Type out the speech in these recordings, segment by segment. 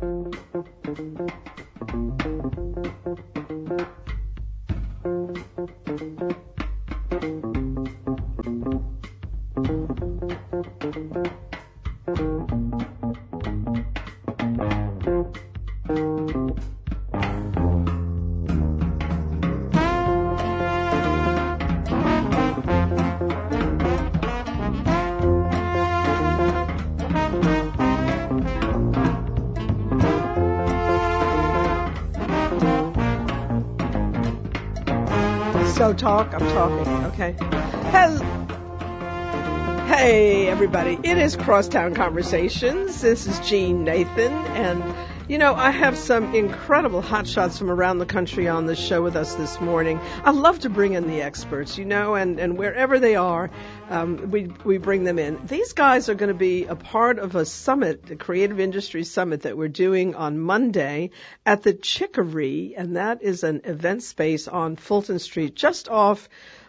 So talk, I'm talking, okay? Hello. Hey, everybody. It is Crosstown Conversations. This is Jeanne Nathan, and you know, I have some incredible hotshots from around the country on the show with us this morning. I love to bring in the experts, you know, and, and wherever they are, um, we, we bring them in. These guys are going to be a part of a summit, the Creative Industry Summit that we're doing on Monday at the Chicory, and that is an event space on Fulton Street, just off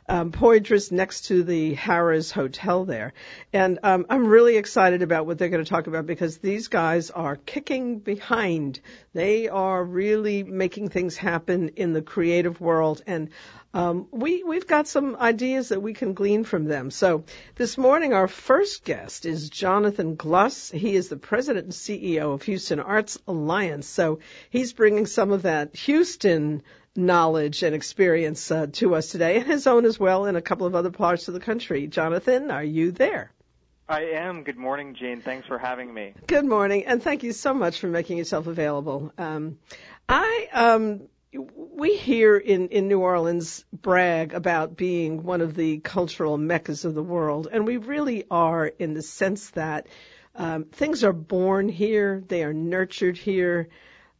um, Poydras next to the Harrah's Hotel there. And um, I'm really excited about what they're going to talk about because these guys are kicking behind. They are really making things happen in the creative world. And um, we, we've got some ideas that we can glean from them. So this morning, our first guest is Jonathan Glus. He is the president and CEO of Houston Arts Alliance. So he's bringing some of that Houston knowledge and experience uh, to us today, and his own as well in a couple of other parts of the country. Jonathan, are you there? I am. Good morning, Jane. Thanks for having me. Good morning, and thank you so much for making yourself available. Um, I um, we here in, in New Orleans brag about being one of the cultural meccas of the world, and we really are in the sense that um, things are born here, they are nurtured here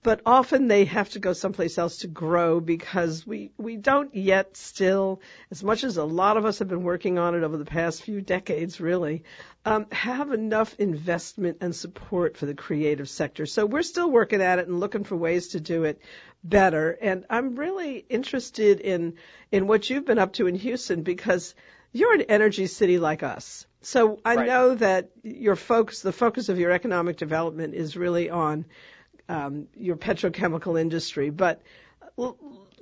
but often they have to go someplace else to grow because we, we don't yet still, as much as a lot of us have been working on it over the past few decades, really, um, have enough investment and support for the creative sector. So we're still working at it and looking for ways to do it better. And I'm really interested in, in what you've been up to in Houston because you're an energy city like us. So I right. know that your focus, the focus of your economic development is really on um, your petrochemical industry. But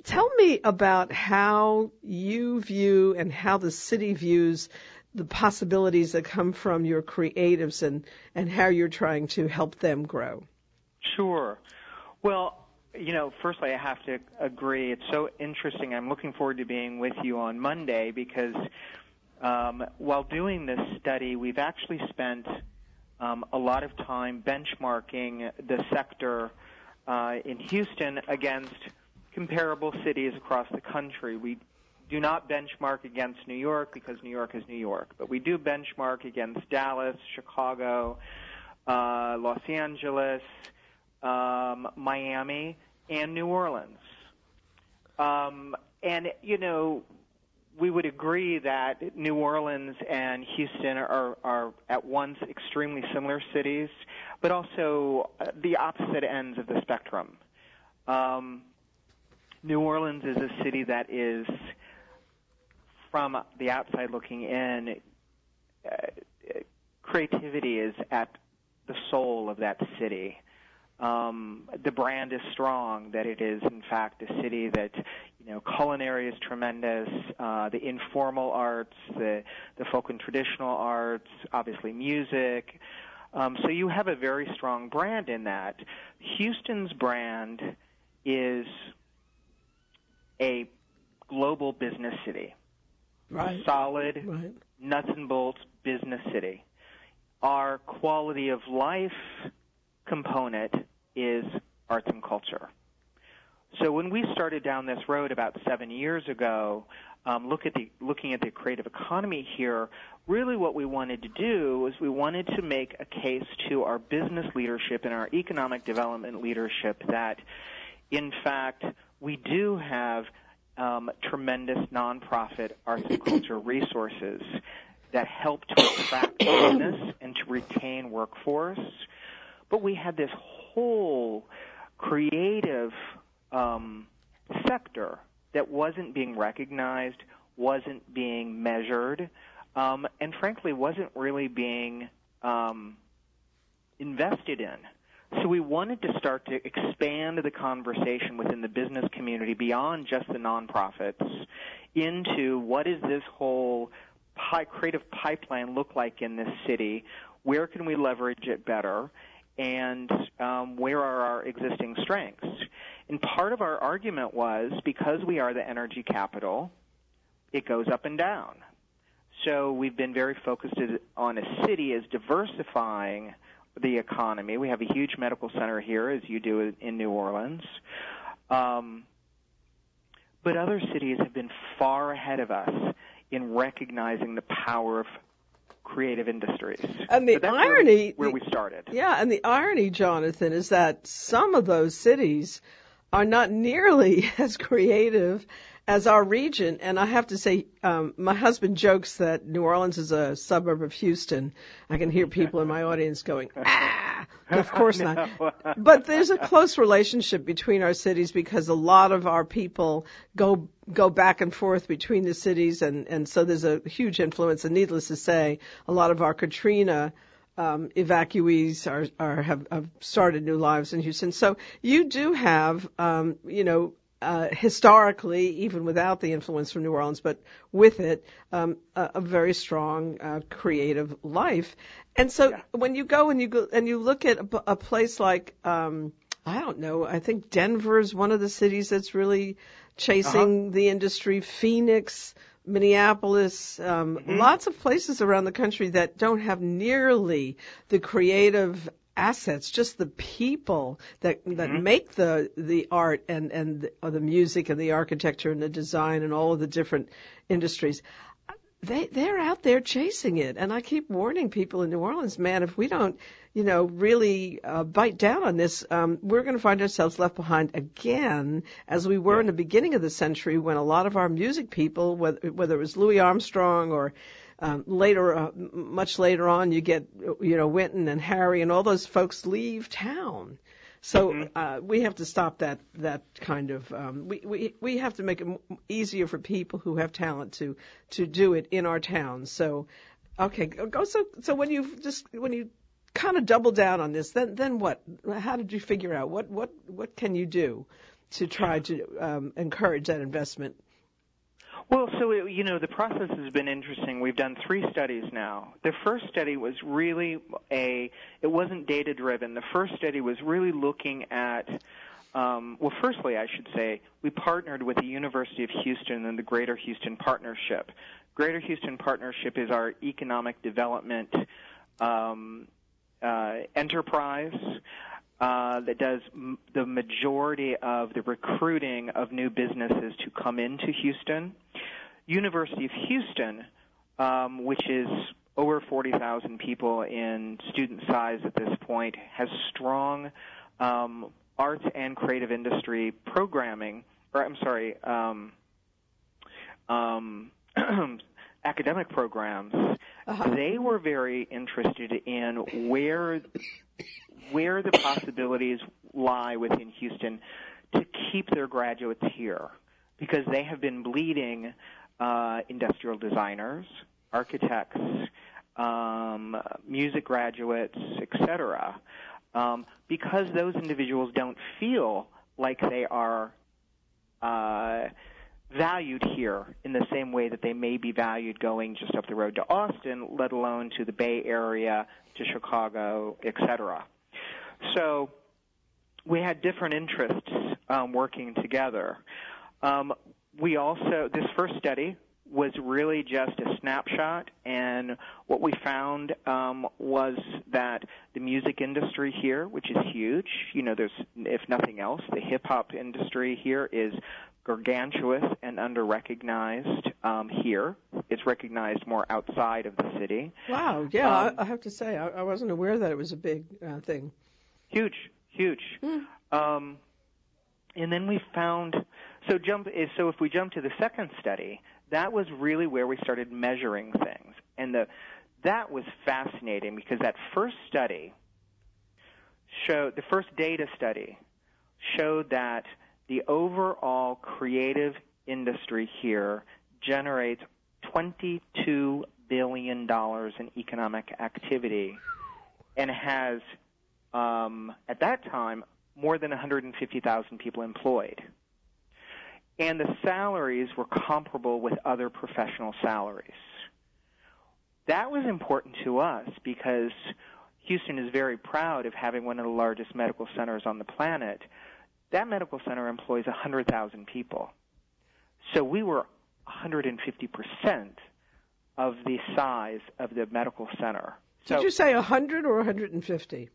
tell me about how you view and how the city views the possibilities that come from your creatives and, and how you're trying to help them grow. Sure. Well, you know, firstly, I have to agree. It's so interesting. I'm looking forward to being with you on Monday because um, while doing this study, we've actually spent um, a lot of time benchmarking the sector uh, in Houston against comparable cities across the country. We do not benchmark against New York because New York is New York, but we do benchmark against Dallas, Chicago, uh, Los Angeles, um, Miami, and New Orleans. Um, and you know, we would agree that New Orleans and Houston are, are at once extremely similar cities, but also uh, the opposite ends of the spectrum. Um, New Orleans is a city that is, from the outside looking in, uh, creativity is at the soul of that city. Um, the brand is strong, that it is in fact a city that you know, culinary is tremendous. Uh, the informal arts, the the folk and traditional arts, obviously music. Um, so you have a very strong brand in that. Houston's brand is a global business city, right. solid, right. nuts and bolts business city. Our quality of life component is arts and culture. So when we started down this road about seven years ago, um, look at the, looking at the creative economy here, really what we wanted to do was we wanted to make a case to our business leadership and our economic development leadership that, in fact, we do have um, tremendous nonprofit arts and culture resources that help to attract business and to retain workforce. But we had this whole creative um, sector that wasn't being recognized, wasn't being measured, um, and frankly wasn't really being um, invested in. So we wanted to start to expand the conversation within the business community beyond just the nonprofits into what is this whole high creative pipeline look like in this city? Where can we leverage it better? And um, where are our existing strengths? And part of our argument was because we are the energy capital, it goes up and down. So we've been very focused on a city as diversifying the economy. We have a huge medical center here, as you do in New Orleans. Um, but other cities have been far ahead of us in recognizing the power of creative industries. And the irony where, we, where we started. Yeah, and the irony, Jonathan, is that some of those cities are not nearly as creative as our region. And I have to say, um, my husband jokes that New Orleans is a suburb of Houston. I can hear people in my audience going, ah, of course not. But there's a close relationship between our cities because a lot of our people go go back and forth between the cities, and and so there's a huge influence. And needless to say, a lot of our Katrina. Um, evacuees are, are have, have started new lives in Houston. So you do have, um, you know, uh, historically, even without the influence from New Orleans, but with it, um, a, a, very strong uh, creative life. And so, yeah. when you go and you go and you look at a, a place like, um, I don't know, I think Denver is one of the cities that's really chasing uh-huh. the industry. Phoenix, Minneapolis, um, mm-hmm. lots of places around the country that don't have nearly the creative assets, just the people that that mm-hmm. make the the art and and the, or the music and the architecture and the design and all of the different industries. They they're out there chasing it, and I keep warning people in New Orleans, man, if we don't, you know, really uh, bite down on this, um, we're going to find ourselves left behind again, as we were yeah. in the beginning of the century when a lot of our music people, whether whether it was Louis Armstrong or um, later, uh, much later on, you get you know Wynton and Harry and all those folks leave town. So mm-hmm. uh, we have to stop that that kind of um, we, we we have to make it easier for people who have talent to to do it in our towns. So okay, go so so when you just when you kind of double down on this, then then what? How did you figure out what what what can you do to try to um, encourage that investment? Well, so it, you know, the process has been interesting. We've done three studies now. The first study was really a, it wasn't data driven. The first study was really looking at, um, well, firstly, I should say, we partnered with the University of Houston and the Greater Houston Partnership. Greater Houston Partnership is our economic development um, uh, enterprise uh, that does m- the majority of the recruiting of new businesses to come into Houston. University of Houston, um, which is over 40,000 people in student size at this point, has strong um, arts and creative industry programming, or I'm sorry, um, um, academic programs. Uh-huh. They were very interested in where where the possibilities lie within Houston to keep their graduates here because they have been bleeding uh, industrial designers, architects, um, music graduates, etc. Um, because those individuals don't feel like they are uh, valued here in the same way that they may be valued going just up the road to Austin, let alone to the Bay Area, to Chicago, etc. So we had different interests um, working together. Um, we also, this first study was really just a snapshot, and what we found um, was that the music industry here, which is huge, you know, there's, if nothing else, the hip hop industry here is gargantuous and under recognized um, here. It's recognized more outside of the city. Wow, yeah, um, I, I have to say, I, I wasn't aware that it was a big uh, thing. Huge, huge. Mm. Um, and then we found so jump so if we jump to the second study, that was really where we started measuring things, and the that was fascinating because that first study showed the first data study showed that the overall creative industry here generates 22 billion dollars in economic activity and has um, at that time, more than 150,000 people employed. And the salaries were comparable with other professional salaries. That was important to us because Houston is very proud of having one of the largest medical centers on the planet. That medical center employs 100,000 people. So we were 150% of the size of the medical center. Did so, you say 100 or 150?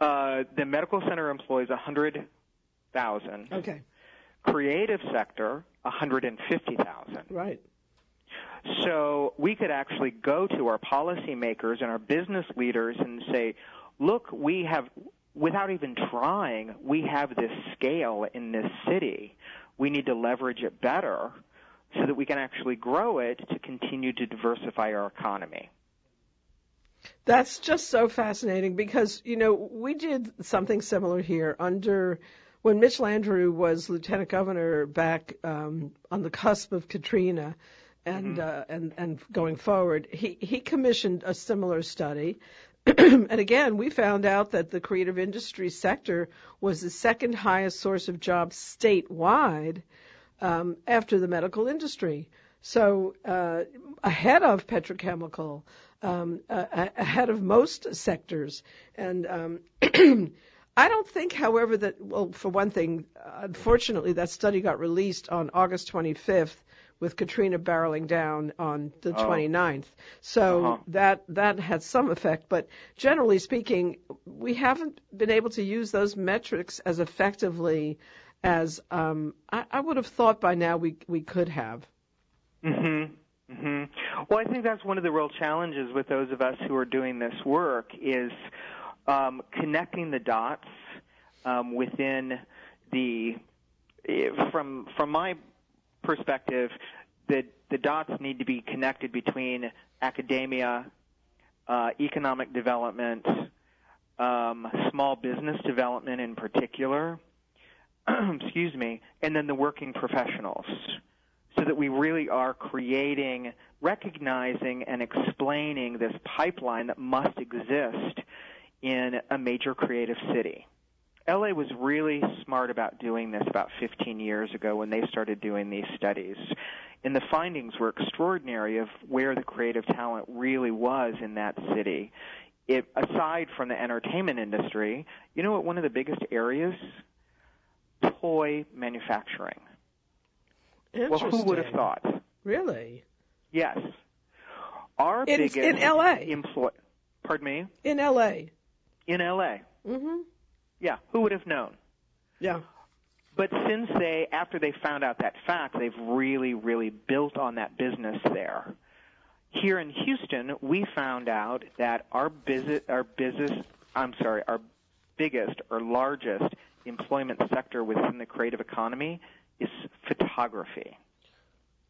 Uh, the medical center employs 100,000. Okay. Creative sector, 150,000. Right. So we could actually go to our policymakers and our business leaders and say, look, we have, without even trying, we have this scale in this city. We need to leverage it better so that we can actually grow it to continue to diversify our economy. That's just so fascinating because, you know, we did something similar here under when Mitch Landrieu was lieutenant governor back um, on the cusp of Katrina and mm-hmm. uh, and and going forward, he he commissioned a similar study. and again, we found out that the creative industry sector was the second highest source of jobs statewide um, after the medical industry. So uh, ahead of petrochemical, um, uh, ahead of most sectors, and um, I don't think, however, that well, for one thing, unfortunately, that study got released on August 25th with Katrina barreling down on the oh. 29th. So uh-huh. that that had some effect, but generally speaking, we haven't been able to use those metrics as effectively as um, I, I would have thought by now we we could have. Mhm. Mhm. Well, I think that's one of the real challenges with those of us who are doing this work is um, connecting the dots um, within the from from my perspective, the the dots need to be connected between academia, uh, economic development, um, small business development in particular, excuse me, and then the working professionals so that we really are creating, recognizing, and explaining this pipeline that must exist in a major creative city. LA was really smart about doing this about 15 years ago when they started doing these studies. And the findings were extraordinary of where the creative talent really was in that city. It, aside from the entertainment industry, you know what one of the biggest areas toy manufacturing. Well, who would have thought? Really? Yes. Our in, biggest in LA. Employ- Pardon me. In LA. In LA. Mhm. Yeah. Who would have known? Yeah. But since they, after they found out that fact, they've really, really built on that business there. Here in Houston, we found out that our business, our business, I'm sorry, our biggest or largest employment sector within the creative economy is photography.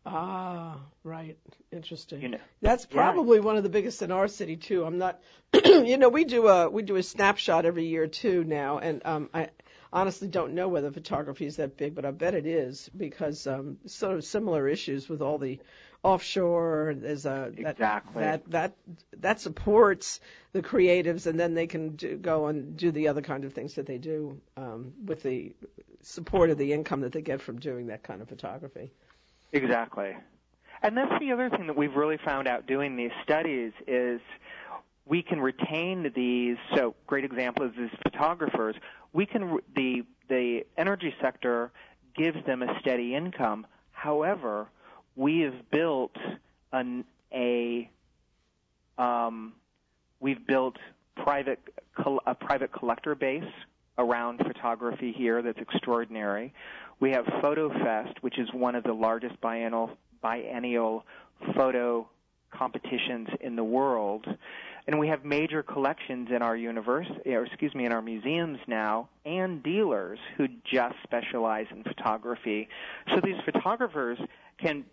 Ah, right. Interesting. You know, That's probably one of the biggest in our city too. I'm not, you know, we do a we do a snapshot every year too now, and um, I honestly don't know whether photography is that big, but I bet it is because um, sort of similar issues with all the offshore. There's a that, exactly. that that that supports the creatives, and then they can do, go and do the other kind of things that they do um, with the support of the income that they get from doing that kind of photography. Exactly, and that's the other thing that we've really found out doing these studies is we can retain these. So, great example is these photographers. We can the the energy sector gives them a steady income. However, we have built an, a um, we've built private a private collector base around photography here that's extraordinary. We have FotoFest, which is one of the largest biennial biennial photo competitions in the world. And we have major collections in our university, or excuse me, in our museums now, and dealers who just specialize in photography. So these photographers can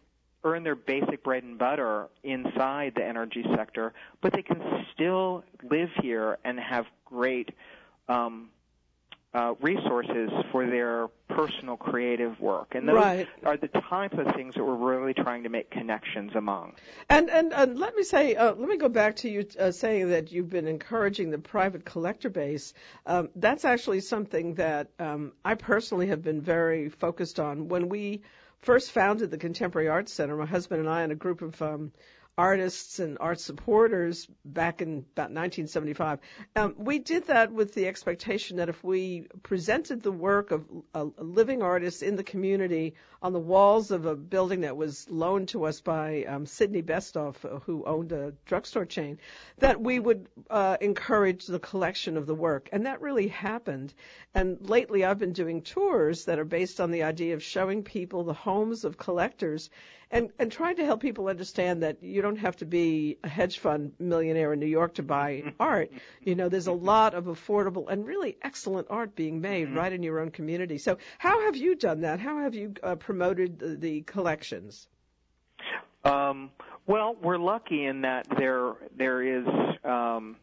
earn their basic bread and butter inside the energy sector, but they can still live here and have great um, uh, resources for their personal creative work, and those right. are the type of things that we're really trying to make connections among. And and, and let me say, uh, let me go back to you uh, saying that you've been encouraging the private collector base. Um, that's actually something that um, I personally have been very focused on. When we first founded the Contemporary Arts Center, my husband and I and a group of um, artists and art supporters back in about 1975. Um, we did that with the expectation that if we presented the work of a, living artist in the community on the walls of a building that was loaned to us by um, Sydney Besthoff, uh, who owned a drugstore chain, that we would uh, encourage the collection of the work. And that really happened. And lately I've been doing tours that are based on the idea of showing people the homes of collectors and and trying to help people understand that you don't have to be a hedge fund millionaire in New York to buy art. You know, there's a lot of affordable and really excellent art being made mm-hmm. right in your own community. So, how have you done that? How have you uh, promoted the, the collections? Um, well, we're lucky in that there there is um,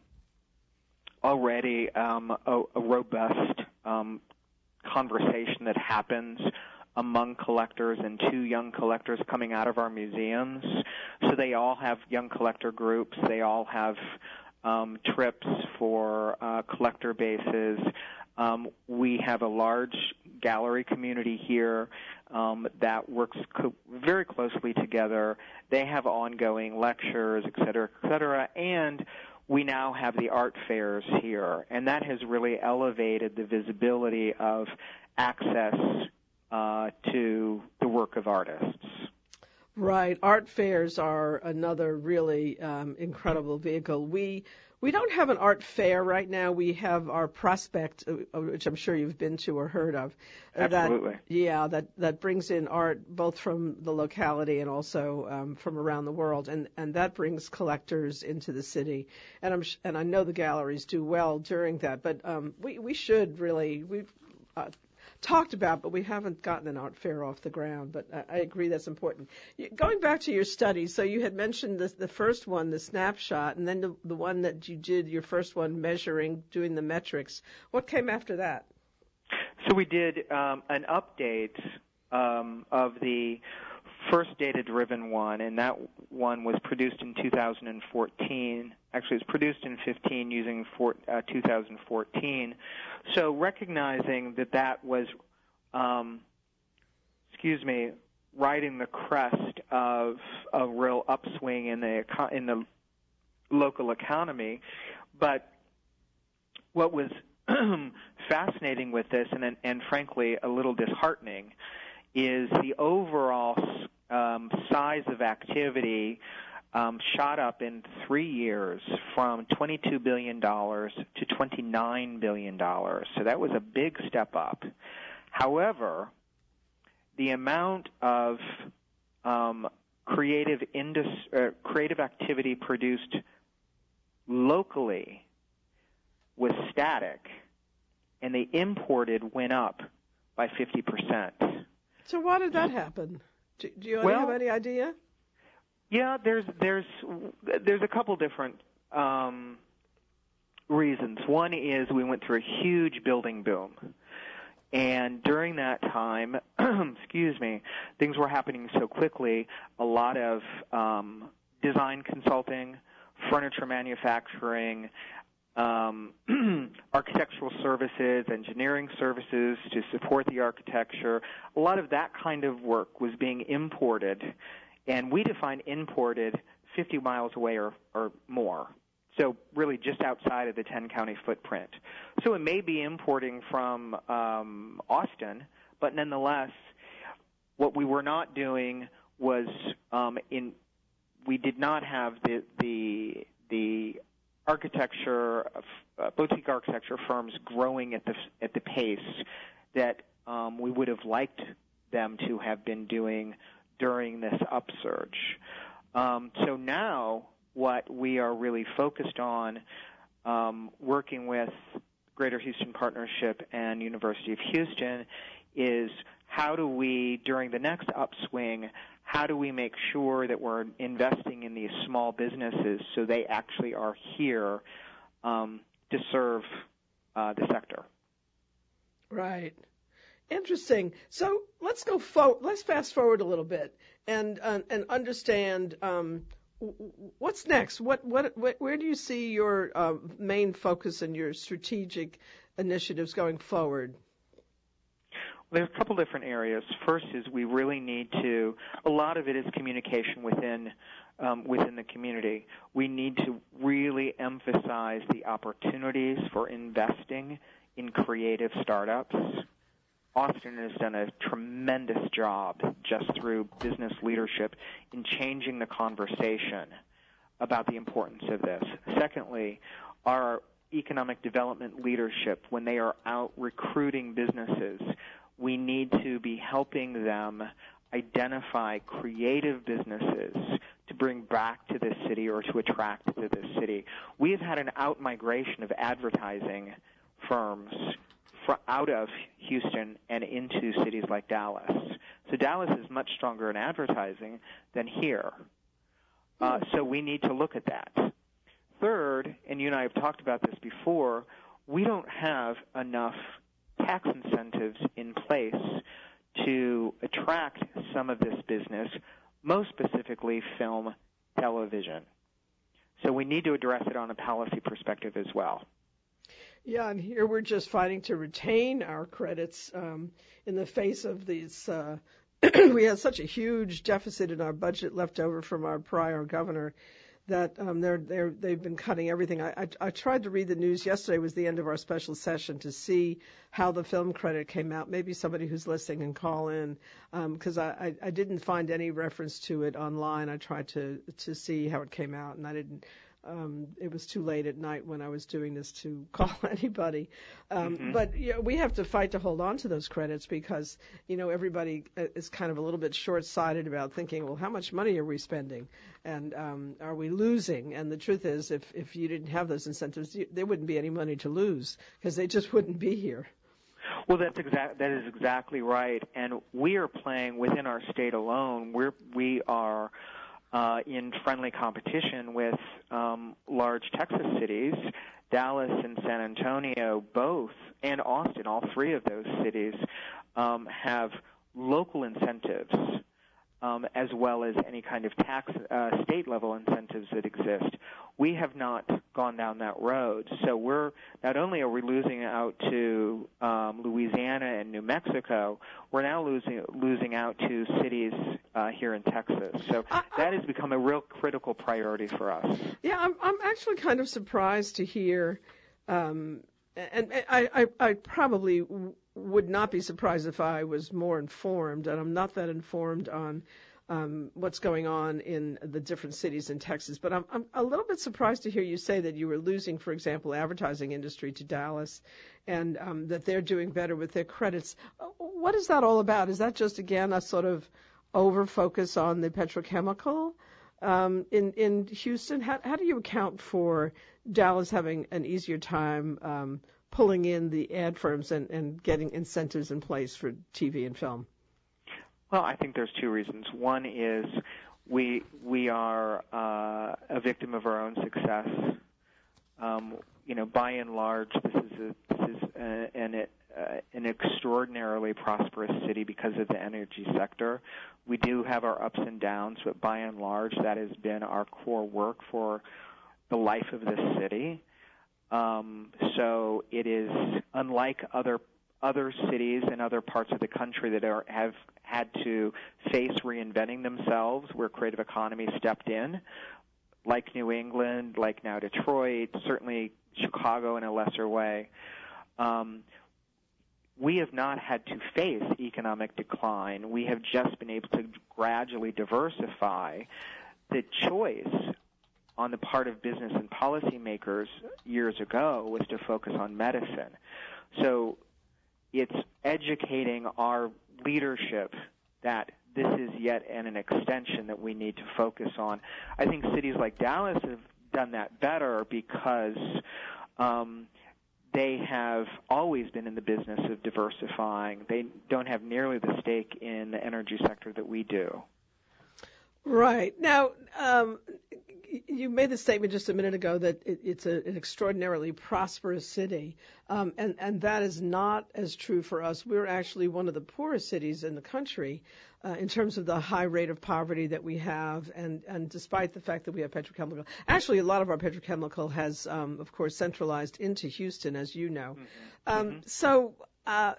already um, a, a robust um, conversation that happens among collectors and two young collectors coming out of our museums. So they all have young collector groups. They all have um, trips for uh, collector bases. Um, we have a large gallery community here um, that works co- very closely together. They have ongoing lectures, et cetera, et cetera, and we now have the art fairs here, and that has really elevated the visibility of access uh, to the work of artists. Right. Art fairs are another really um, incredible vehicle. We we don't have an art fair right now. We have our prospect, uh, uh, which I'm sure you've been to or heard of. Absolutely. That, yeah, that that brings in art both from the locality and also um, from around the world, and and that brings collectors into the city. And I'm and I know the galleries do well during that, but um, we we should really we uh, talked about, but we haven't gotten an art fair off the ground. But I, I agree that's important. Going back to your study, so you had mentioned the, the first one, the snapshot, and then the, the one that you did, your first one measuring, doing the metrics. What came after that? So we did um, an update um, of the first data-driven one, and that one was produced in 2014. Actually, it was produced in 15 using uh, 2014. So recognizing that that was, um, excuse me, riding the crest of a real upswing in the in the local economy, but what was fascinating with this, and and frankly a little disheartening, is the overall um, size of activity um, shot up in three years from $22 billion to $29 billion. So that was a big step up. However, the amount of um, creative indus- uh, creative activity produced locally was static, and the imported went up by 50%. So why did that happen? Do, do you well, have any idea? Yeah, there's there's there's a couple different um, reasons. One is we went through a huge building boom. And during that time, excuse me, things were happening so quickly. A lot of um, design consulting, furniture manufacturing, um, architectural services, engineering services to support the architecture. A lot of that kind of work was being imported, and we define imported 50 miles away or, or more. So really just outside of the 10 county footprint. So it may be importing from um, Austin, but nonetheless, what we were not doing was um, in we did not have the the the architecture, uh, boutique architecture firms growing at the at the pace that um, we would have liked them to have been doing during this upsurge. Um, so now, what we are really focused on, um, working with Greater Houston Partnership and University of Houston, is how do we, during the next upswing, how do we make sure that we're investing in these small businesses so they actually are here um, to serve uh, the sector? Right. Interesting. So let's go forward. Let's fast forward a little bit and uh, and understand um, what's next. What, what what where do you see your uh, main focus and your strategic initiatives going forward? There's a couple different areas. First is we really need to. A lot of it is communication within um, within the community. We need to really emphasize the opportunities for investing in creative startups. Austin has done a tremendous job just through business leadership in changing the conversation about the importance of this. Secondly, our economic development leadership, when they are out recruiting businesses, we need to be helping them identify creative businesses to bring back to this city or to attract to this city. We have had an outmigration of advertising firms out of Houston and into cities like Dallas. So Dallas is much stronger in advertising than here. Uh, so we need to look at that. Third, and you and I have talked about this before, we don't have enough tax incentives in place to attract some of this business, most specifically film, television. So we need to address it on a policy perspective as well. Yeah, and here we're just fighting to retain our credits um, in the face of these. Uh, we had such a huge deficit in our budget left over from our prior governor that um, they're they're they've been cutting everything. I, I I tried to read the news yesterday was the end of our special session to see how the film credit came out. Maybe somebody who's listening can call in because um, I, I I didn't find any reference to it online. I tried to to see how it came out and I didn't um, it was too late at night when I was doing this to call anybody. Um, mm-hmm. But you know, we have to fight to hold on to those credits because you know everybody uh, is kind of a little bit short-sighted about thinking, well, how much money are we spending, and um, are we losing? And the truth is, if if you didn't have those incentives, you, there wouldn't be any money to lose because they just wouldn't be here. Well, that's exact. That is exactly right. And we are playing within our state alone. We're we are uh, in friendly competition with um, large Texas cities, Dallas and San Antonio both, and Austin, all three of those cities, um, have local incentives um, as well as any kind of tax uh, state level incentives that exist. We have not gone down that road. So we're not only are we losing out to um, Louisiana and New Mexico, we're now losing losing out to cities uh, here in Texas. So that has become a real critical priority for us. Yeah, I'm I'm actually kind of surprised to hear. Um, and I, I, I probably would not be surprised if I was more informed, and I'm not that informed on um, what's going on in the different cities in Texas. But I'm, I'm a little bit surprised to hear you say that you were losing, for example, advertising industry to Dallas, and um, that they're doing better with their credits. Uh, what is that all about? Is that just again a sort of over focus on the petrochemical? Um, in in Houston, how, how do you account for Dallas having an easier time um, pulling in the ad firms and, and getting incentives in place for TV and film? Well, I think there's two reasons. One is we we are uh, a victim of our own success. Um, you know, by and large, this is a, this is a, an uh, an extraordinarily prosperous city because of the energy sector. We do have our ups and downs, but by and large, that has been our core work for the life of this city. Um, so it is unlike other other cities and other parts of the country that are, have had to face reinventing themselves, where creative economy stepped in, like New England, like now Detroit, certainly Chicago in a lesser way. Um, we have not had to face economic decline. We have just been able to gradually diversify. The choice on the part of business and policymakers years ago was to focus on medicine. So it's educating our leadership that this is yet an, extension that we need to focus on. I think cities like Dallas have done that better because um, they have always been in the business of diversifying. They don't have nearly the stake in the energy sector that we do. Right. Now, um, you made the statement just a minute ago that it, it's a, an extraordinarily prosperous city, um, and and that is not as true for us. We're actually one of the poorest cities in the country. Uh, in terms of the high rate of poverty that we have, and, and despite the fact that we have petrochemical, actually a lot of our petrochemical has, um, of course, centralized into Houston, as you know. Mm-hmm. Um, mm-hmm. So uh,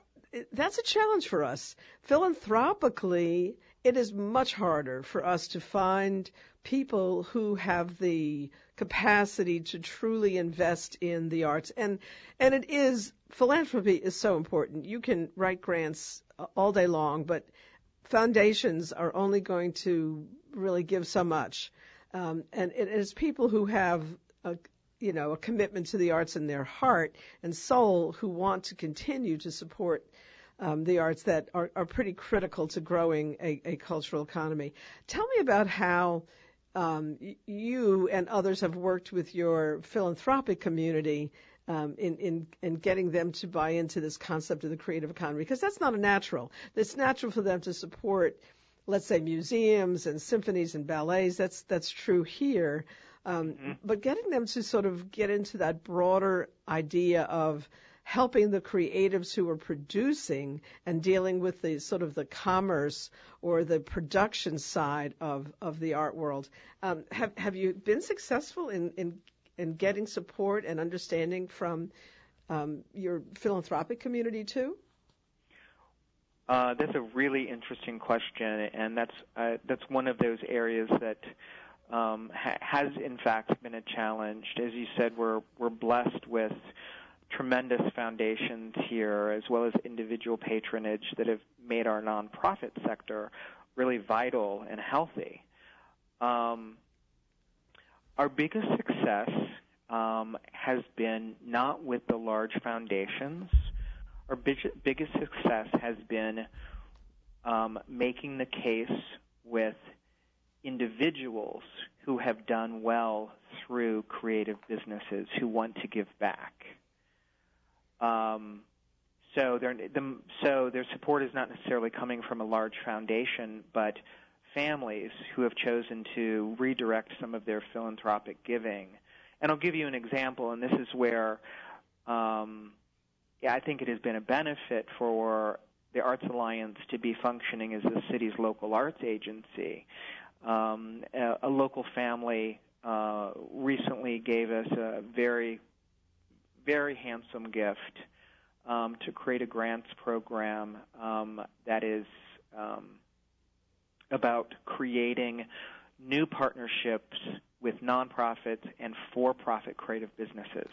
that's a challenge for us. Philanthropically, it is much harder for us to find people who have the capacity to truly invest in the arts. And and it is philanthropy is so important. You can write grants all day long, but foundations are only going to really give so much. Um, and it is people who have a, you know a commitment to the arts in their heart and soul who want to continue to support um, the arts that are, are pretty critical to growing a, a cultural economy. Tell me about how um, you and others have worked with your philanthropic community um, in, in, in getting them to buy into this concept of the creative economy, because that's not a natural. It's natural for them to support, let's say, museums and symphonies and ballets. That's that's true here. Um, mm-hmm. But getting them to sort of get into that broader idea of helping the creatives who are producing and dealing with the sort of the commerce or the production side of, of the art world. Um, have have you been successful in, in in getting support and understanding from um, your philanthropic community too? Uh, that's a really interesting question, and that's uh, that's one of those areas that um, ha- has in fact been a challenge. As you said, we're we're blessed with tremendous foundations here, as well as individual patronage that have made our nonprofit sector really vital and healthy. Um, our biggest success um, has been not with the large foundations. Our big, biggest success has been um, making the case with individuals who have done well through creative businesses who want to give back. Um, so, the, so their support is not necessarily coming from a large foundation, but families who have chosen to redirect some of their philanthropic giving. And I'll give you an example, and this is where um, yeah, I think it has been a benefit for the Arts Alliance to be functioning as the city's local arts agency. Um, a, a, local family uh, recently gave us a very very handsome gift um, to create a grants program um, that is um, about creating new partnerships with nonprofits and for-profit creative businesses.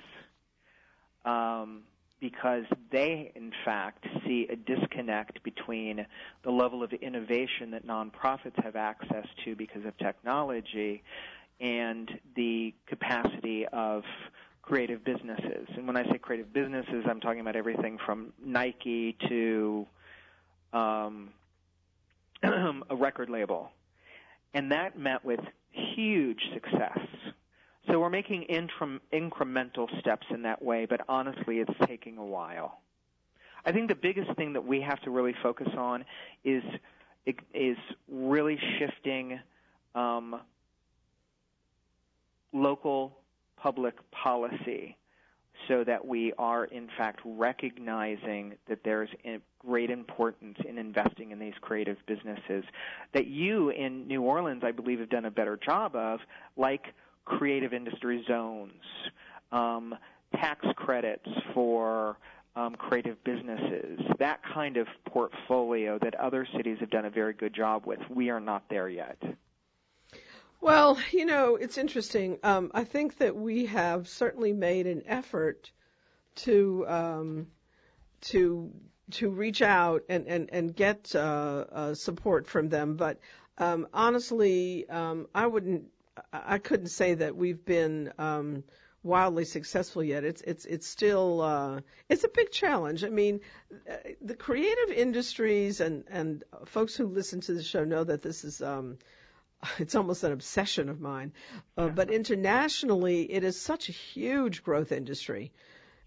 Um, because they, in fact, see a disconnect between the level of innovation that nonprofits have access to because of technology and the capacity of creative businesses. And when I say creative businesses, I'm talking about everything from Nike to um, a record label. And that met with huge success. So we're making incremental steps in that way, but honestly, it's taking a while. I think the biggest thing that we have to really focus on is is really shifting um, local public policy so that we are in fact recognizing that there's great importance in investing in these creative businesses that you in New Orleans I believe have done a better job of like creative industry zones um, tax credits for um, creative businesses that kind of portfolio that other cities have done a very good job with. We are not there yet well, you know, it's interesting. Um, I think that we have certainly made an effort to um, to to reach out and and and get uh, uh, support from them, but um, honestly, um, I wouldn't. I couldn't say that we've been um, wildly successful yet. It's it's it's still uh, it's a big challenge. I mean, uh, the creative industries and and folks who listen to the show know that this is um, it's almost an obsession of mine. Uh, but internationally, it is such a huge growth industry.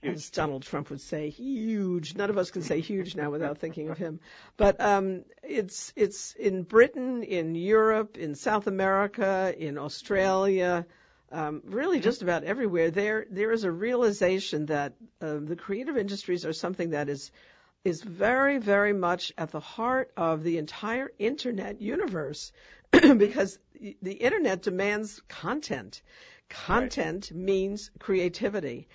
Huge. As Donald Trump would say, huge. None of us can say huge now without thinking of him. But um, it's it's in Britain, in Europe, in South America, in Australia, um, really just about everywhere, there there is a realization that uh, the creative industries are something that is is very very much at the heart of the entire internet universe because the internet demands content. Content right. means creativity.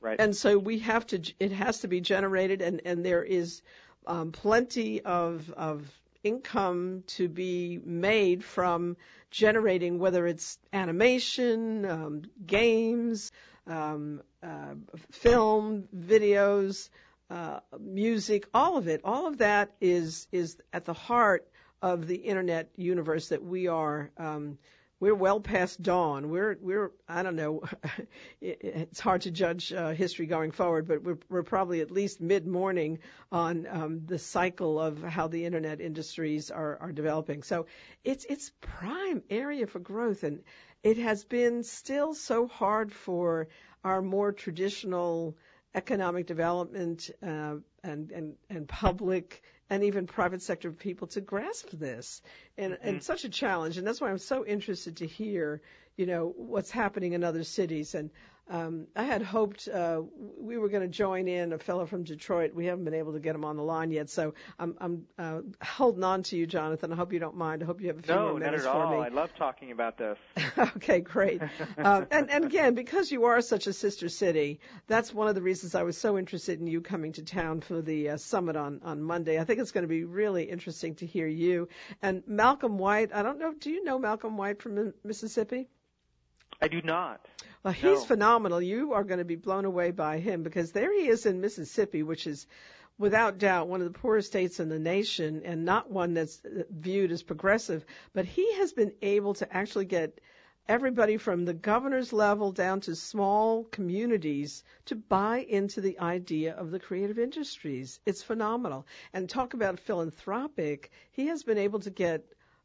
Right. And so we have to, it has to be generated, and, and there is um, plenty of, of income to be made from generating, whether it's animation, um, games, um, uh, film, videos, uh, music, all of it. All of that is is at the heart of the internet universe that we are. Um, we're well past dawn. We're we're I don't know. it's hard to judge uh, history going forward, but we're we're probably at least mid morning on um, the cycle of how the internet industries are are developing. So it's it's prime area for growth, and it has been still so hard for our more traditional economic development uh, and, and and public and even private sector people to grasp this and, mm-hmm. and such a challenge and that's why I'm so interested to hear you know what's happening in other cities and um, I had hoped uh, we were going to join in a fellow from Detroit. We haven't been able to get him on the line yet, so I'm, I'm uh, holding on to you, Jonathan. I hope you don't mind. I hope you have a few no, more minutes for me. No, not at all. I love talking about this. okay, great. um, and, and again, because you are such a sister city, that's one of the reasons I was so interested in you coming to town for the uh, summit on on Monday. I think it's going to be really interesting to hear you and Malcolm White. I don't know. Do you know Malcolm White from Mississippi? I do not. Well, he's no. phenomenal. You are going to be blown away by him because there he is in Mississippi, which is without doubt one of the poorest states in the nation and not one that's uh, viewed as progressive. But he has been able to actually get everybody from the governor's level down to small communities to buy into the idea of the creative industries. It's phenomenal. And talk about philanthropic, he has been able to get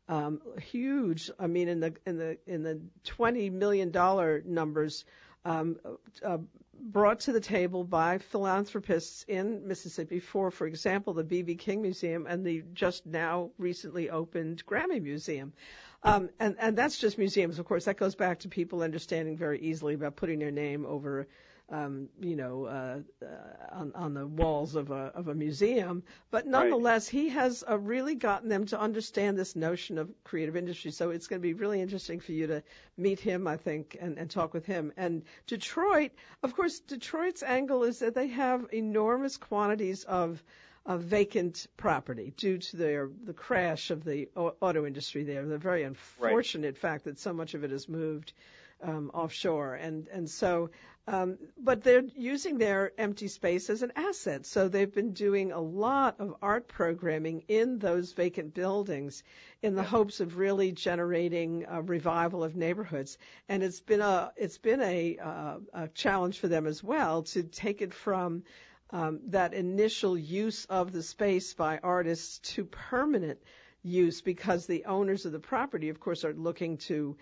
um, huge. I mean, in the in the in the twenty million dollar numbers um, uh, brought to the table by philanthropists in Mississippi for, for example, the B.B. King Museum and the just now recently opened Grammy Museum. Um, and, and that's just museums, of course. That goes back to people understanding very easily about putting their name over you know, uh, uh, on, on the walls of a of a museum. But nonetheless, right. he has uh, really gotten them to understand this notion of creative industry. So it's going to be really interesting for you to meet him, I think, and, and talk with him. And Detroit, of course, Detroit's angle is that they have enormous quantities of of vacant property due to their the crash of the auto industry there. The very unfortunate right. fact that so much of it has moved um, offshore, and and so um, but they're using their empty space as an asset. So they've been doing a lot of art programming in those vacant buildings in the hopes of really generating a revival of neighborhoods. And it's been a it's been a, uh, a challenge for them as well to take it from um, that initial use of the space by artists to permanent use because the owners of the property, of course, are looking to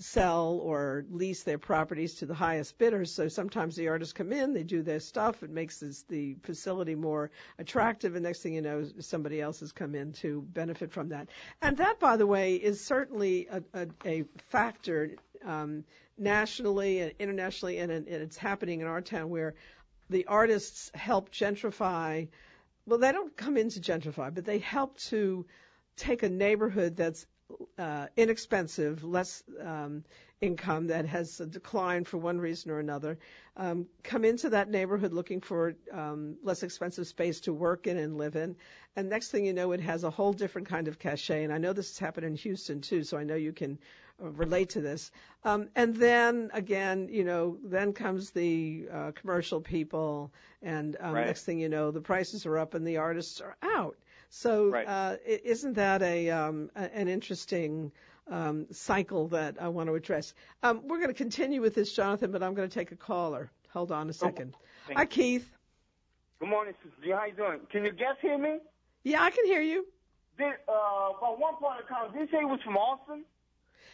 sell or lease their properties to the highest bidders. So sometimes the artists come in, they do their stuff, it makes this, the facility more attractive, and next thing you know, somebody else has come in to benefit from that. And that, by the way, is certainly a, a, a factor um, nationally and internationally, and, and it's happening in our town where the artists help gentrify. Well, they don't come in to gentrify, but they help to take a neighborhood that's uh, inexpensive, less um, income that has declined for one reason or another, um, come into that neighborhood looking for um, less expensive space to work in and live in, and next thing you know, it has a whole different kind of cachet. And I know this has happened in Houston too, so I know you can uh, relate to this. Um, and then again, you know, then comes the uh, commercial people, and um, right. next thing you know, the prices are up and the artists are out. So right. uh, isn't that a um, an interesting um, cycle that I want to address? Um, we're going to continue with this, Jonathan, but I'm going to take a caller. Hold on a second. Oh, Hi, Keith. Good morning, Sister. How you doing? Can you guess hear me? Yeah, I can hear you. Did uh, by one point of time, did you say he was from Austin?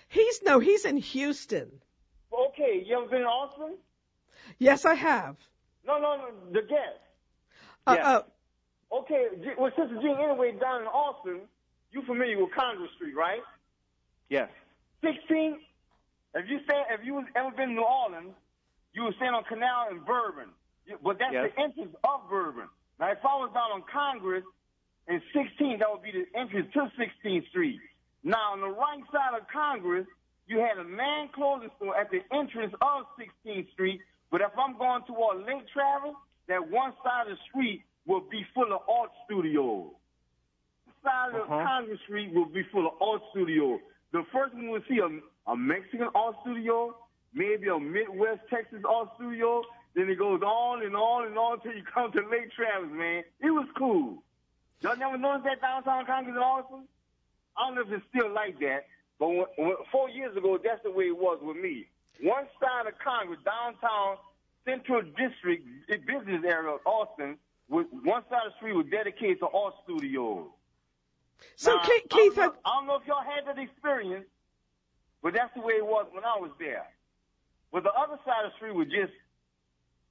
He's no, he's in Houston. Okay, you ever been in Austin? Yes, I have. No, no, no. The guest. Uh, yes. uh, Okay, well, Sister Jeanne, anyway, down in Austin, you familiar with Congress Street, right? Yes. 16, If you say if you was ever been to New Orleans, you would stand on Canal and Bourbon. But that's yes. the entrance of Bourbon. Now, if I was down on Congress and 16, that would be the entrance to 16th Street. Now, on the right side of Congress, you had a man clothing store at the entrance of 16th Street. But if I'm going toward Lake Travis, that one side of the street will be full of art studios. The side of Uh-huh. Congress Street will be full of art studios. The first one will see a, a Mexican art studio, maybe a Midwest Texas art studio. Then it goes on and on and on until you come to Lake Travis, man. It was cool. Y'all never noticed that downtown Congress in Austin? I don't know if it's still like that, but when, when, four years ago, that's the way it was with me. One side of Congress, downtown Central District business area of Austin, one side of the street was dedicated to art studios. So, Now, Keith, I Keith don't, I, know, I don't know if y'all had that experience, but that's the way it was when I was there. But the other side of the street was just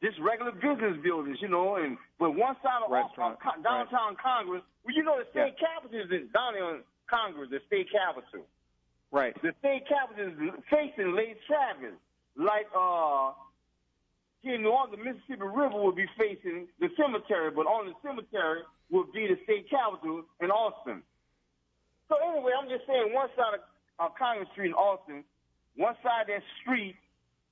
just regular business buildings, you know, and but one side of, Restaurant, of Con- downtown Congress, well, you know, the state capital is down there in Congress, the state capital. Right. The state capital is facing Lake Travis, like uh, New Orleans, the Mississippi River will be facing the cemetery, but on the cemetery will be the state capital in Austin. So anyway, I'm just saying, one side of uh, Congress Street in Austin, one side of that street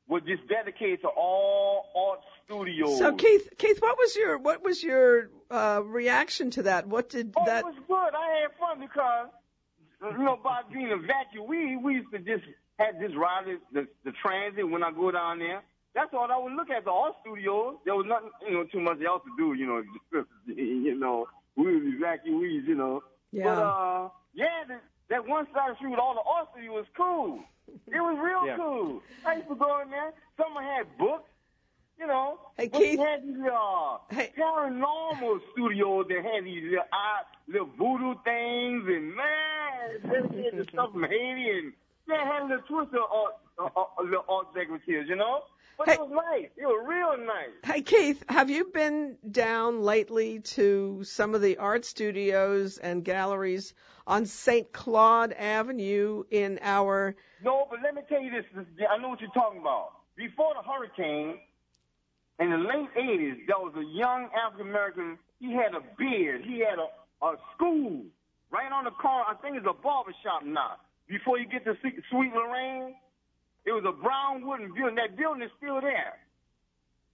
was just dedicated to all art studios. so Keith, Keith, what was your what was your uh, reaction to that? What did Oh, that? it was good. I had fun because, you know, by being a we used to just have this ride the, the transit when I go down there. That's all I would look at the art studios. There was nothing, you know, too much else to do. You know, you know, we were evacuees. You know, Yeah. but uh, yeah, the, that one side of street with all the art studios was cool. It was real Yeah. cool. I used to go in there. Someone had books. You know, Hey, Keith. they had these uh, Hey. paranormal studios that had these little, eye, little voodoo things and man, they had the stuff from Haiti and they had a little twist of art, uh, uh, little art decoratives, you know. But Hey. it was nice. It was real nice. Hey Keith, have you been down lately to some of the art studios and galleries on St. Claude Avenue in our No, but let me tell you this. this I know what you're talking about. Before the hurricane, in the late 80s, there was a young African American. He had a beard. He had a, a school right on the corner. I think it's a barber shop now. Before you get to Sweet Sweet Lorraine, it was a brown wooden building. That building is still there.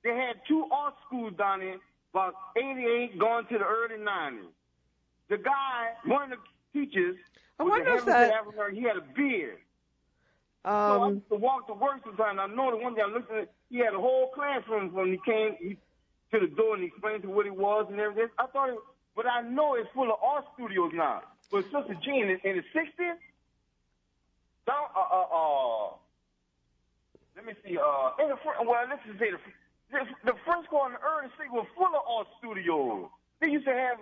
They had two art schools down there, about 88 going to the early 90s. The guy, one of the teachers, I wonder if that- African He had a beard. So I um used to walk to work sometimes. I know the one day I looked at it, he had a whole classroom when he came he, to the door and he explained to what it was and everything. I thought it, but I know it's full of art studios now. But Sister Jeanne, in, in the 60s, down, uh, uh, uh, let me see, uh, in the front, well, let's just say the, the, the corner in the early city was full of art studios. They used to have,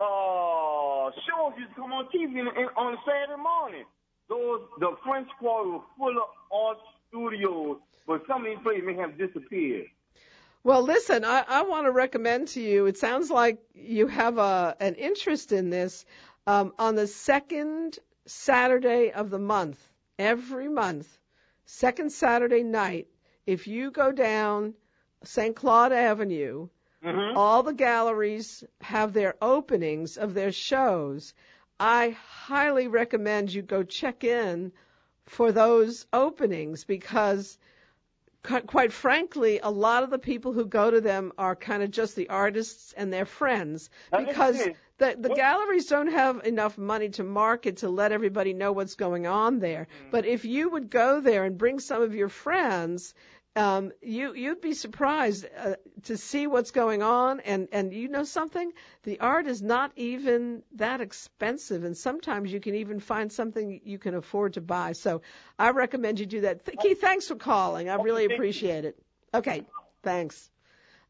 uh, shows used to come on TV in, in, on Saturday morning. Those, the French Quarter were full of art studios, but some of these places may have disappeared. Well, listen, I, I want to recommend to you. It sounds like you have a an interest in this. Um, on the second Saturday of the month, every month, second Saturday night, if you go down St. Claude Avenue, Mm-hmm. all the galleries have their openings of their shows. I highly recommend you go check in for those openings because quite frankly, a lot of the people who go to them are kind of just the artists and their friends because the, the galleries don't have enough money to market to let everybody know what's going on there. But if you would go there and bring some of your friends, um, you you'd be surprised uh, to see what's going on, and and you know something, the art is not even that expensive, and sometimes you can even find something you can afford to buy. So I recommend you do that. Th- Keith, thanks for calling. I really appreciate it. Okay, thanks.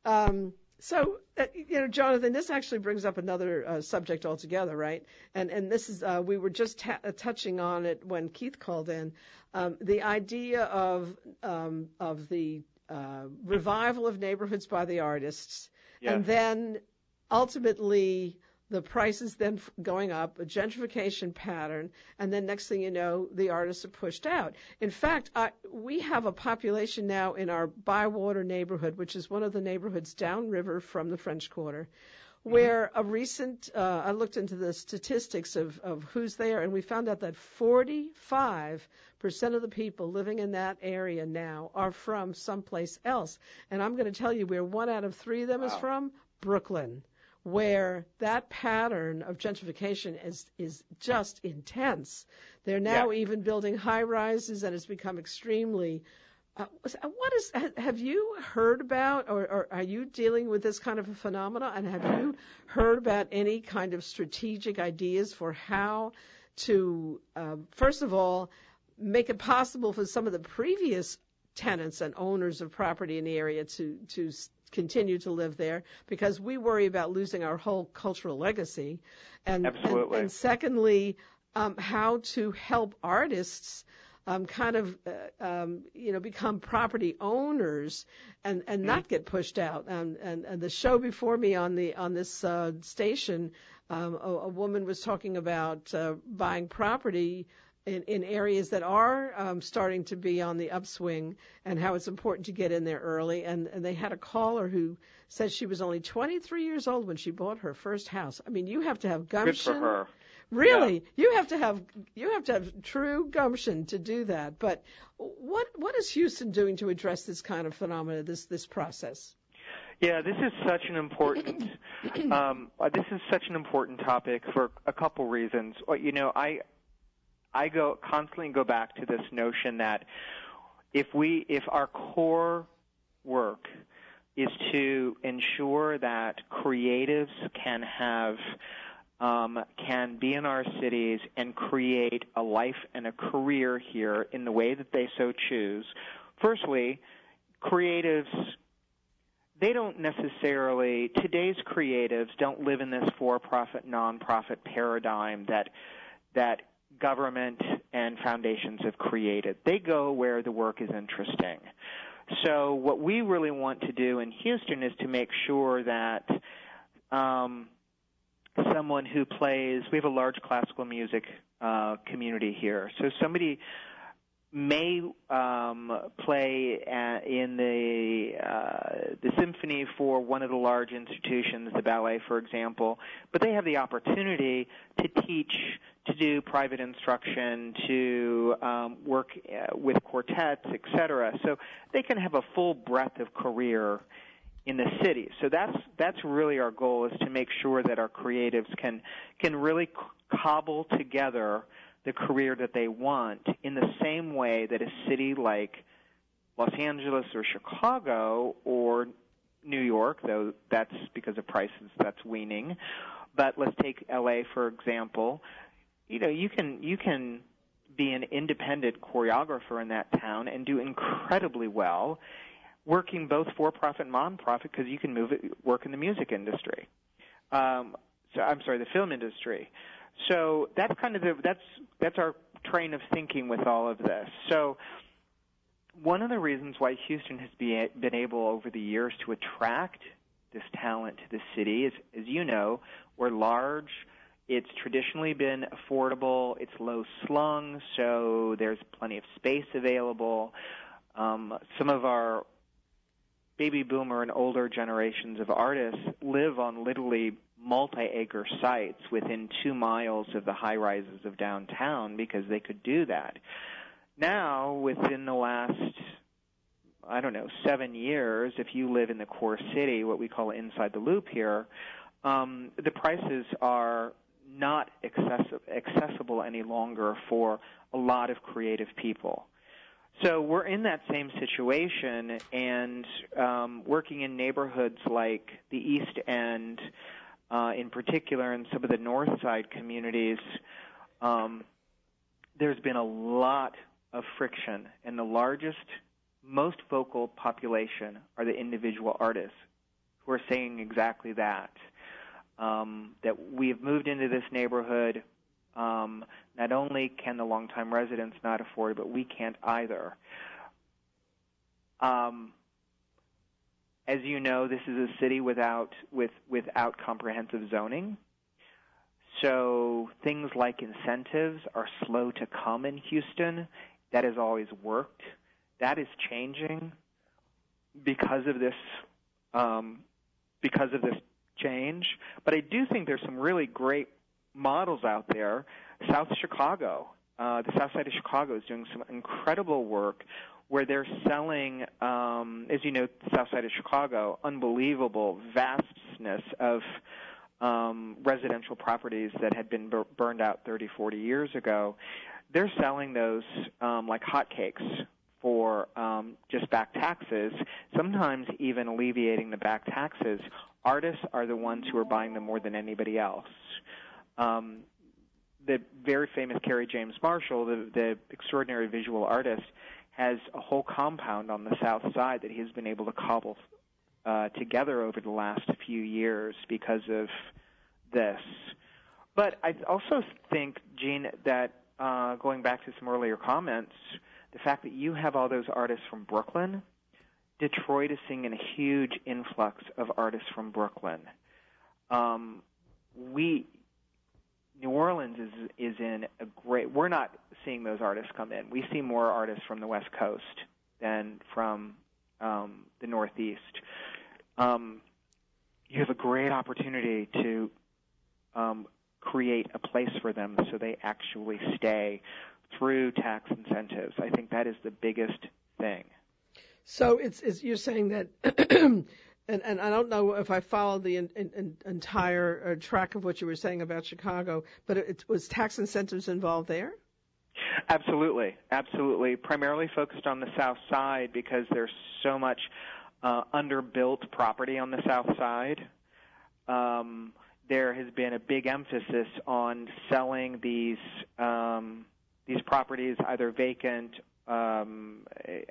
Um, so, uh, you know, Jonathan, this actually brings up another uh, subject altogether, right? And and this is uh, we were just ta- uh, touching on it when Keith called in. Um, the idea of um, of the uh, revival of neighborhoods by the artists, Yes. and then ultimately the prices then going up, a gentrification pattern, and then next thing you know, the artists are pushed out. In fact, I, we have a population now in our Bywater neighborhood, which is one of the neighborhoods downriver from the French Quarter, where a recent, uh, I looked into the statistics of, of who's there, and we found out that 45% of the people living in that area now are from someplace else. And I'm going to tell you where one out of three of them wow. is from Brooklyn where that pattern of gentrification is is just intense. They're now yeah. even building high rises, and it's become extremely. Uh, what is? Have you heard about, or, or are you dealing with this kind of a phenomena? And have you heard about any kind of strategic ideas for how to, uh, first of all, make it possible for some of the previous tenants and owners of property in the area to to continue to live there because we worry about losing our whole cultural legacy. And, Absolutely. and, and secondly, um, how to help artists um, kind of uh, um, you know become property owners and and mm-hmm. not get pushed out. And, and and the show before me on the on this uh, station, um, a, a woman was talking about uh, buying property in, in areas that are um, starting to be on the upswing and how it's important to get in there early. And, and they had a caller who said she was only 23 years old when she bought her first house. I mean, you have to have gumption. Good for her. Really, yeah. you have to have you have to have true gumption to do that. But what what is Houston doing to address this kind of phenomena, this this process? Yeah, this is such an important um, this is such an important topic for a couple reasons. You know, I I go constantly go back to this notion that if we if our core work is to ensure that creatives can have um, can be in our cities and create a life and a career here in the way that they so choose. Firstly, creatives they don't necessarily today's creatives don't live in this for-profit non-profit paradigm that that government and foundations have created. They go where the work is interesting. So what we really want to do in Houston is to make sure that um, someone who plays, we have a large classical music uh, community here. So somebody may um, play in the uh, the symphony for one of the large institutions, the ballet, for example, but they have the opportunity to teach, to do private instruction, to um, work uh, with quartets, etc. So they can have a full breadth of career in the city. So that's that's really our goal is to make sure that our creatives can can really cobble together the career that they want in the same way that a city like Los Angeles or Chicago or New York, though that's because of prices, that's weaning. But let's take LA for example. You know, you can you can be an independent choreographer in that town and do incredibly well, working both for profit and non-profit because you can move it, work in the music industry. Um, so I'm sorry, the film industry. So that's kind of the that's that's our train of thinking with all of this. So one of the reasons why Houston has be, been able over the years to attract this talent to the city is, as you know, we're large. It's traditionally been affordable. It's low slung, so there's plenty of space available. Um, some of our baby boomer and older generations of artists live on literally multi-acre sites within two miles of the high rises of downtown because they could do that. Now, within the last, I don't know, seven years, if you live in the core city, what we call inside the loop here, um, the prices are not accessible, any longer for a lot of creative people. So we're in that same situation, and um, working in neighborhoods like the East End, uh, in particular in some of the north side communities, um, there's been a lot of friction, and the largest, most vocal population are the individual artists who are saying exactly that. Um, that we have moved into this neighborhood. Um, not only can the longtime residents not afford it, but we can't either. Um, as you know, this is a city without with without comprehensive zoning. so things like incentives are slow to come in Houston. That has always worked. That is changing because of this um, because of this change. But I do think there's some really great models out there. South Chicago, uh, the South Side of Chicago, is doing some incredible work where they're selling, um, as you know, South Side of Chicago, unbelievable vastness of um, residential properties that had been bur- burned out 30, 40 years ago. They're selling those um, like hotcakes for um, just back taxes, sometimes even alleviating the back taxes. Artists are the ones who are buying them more than anybody else. Um, the very famous Kerry James Marshall, the, the extraordinary visual artist, has a whole compound on the south side that he's been able to cobble uh, together over the last few years because of this. But I also think, Jeanne, that uh, going back to some earlier comments, the fact that you have all those artists from Brooklyn, Detroit is seeing a huge influx of artists from Brooklyn. Um, we New Orleans is is in a great. We're not seeing those artists come in. We see more artists from the West Coast than from um, the Northeast. Um, you have a great opportunity to um, create a place for them so they actually stay through tax incentives. I think that is the biggest thing. So it's, it's you're saying that and, and I don't know if I followed the in, in, entire uh, track of what you were saying about Chicago, but it, was tax incentives involved there? Absolutely, absolutely. Primarily focused on the South Side because there's so much uh, underbuilt property on the South Side. Um, there has been a big emphasis on selling these um, these properties either vacant um,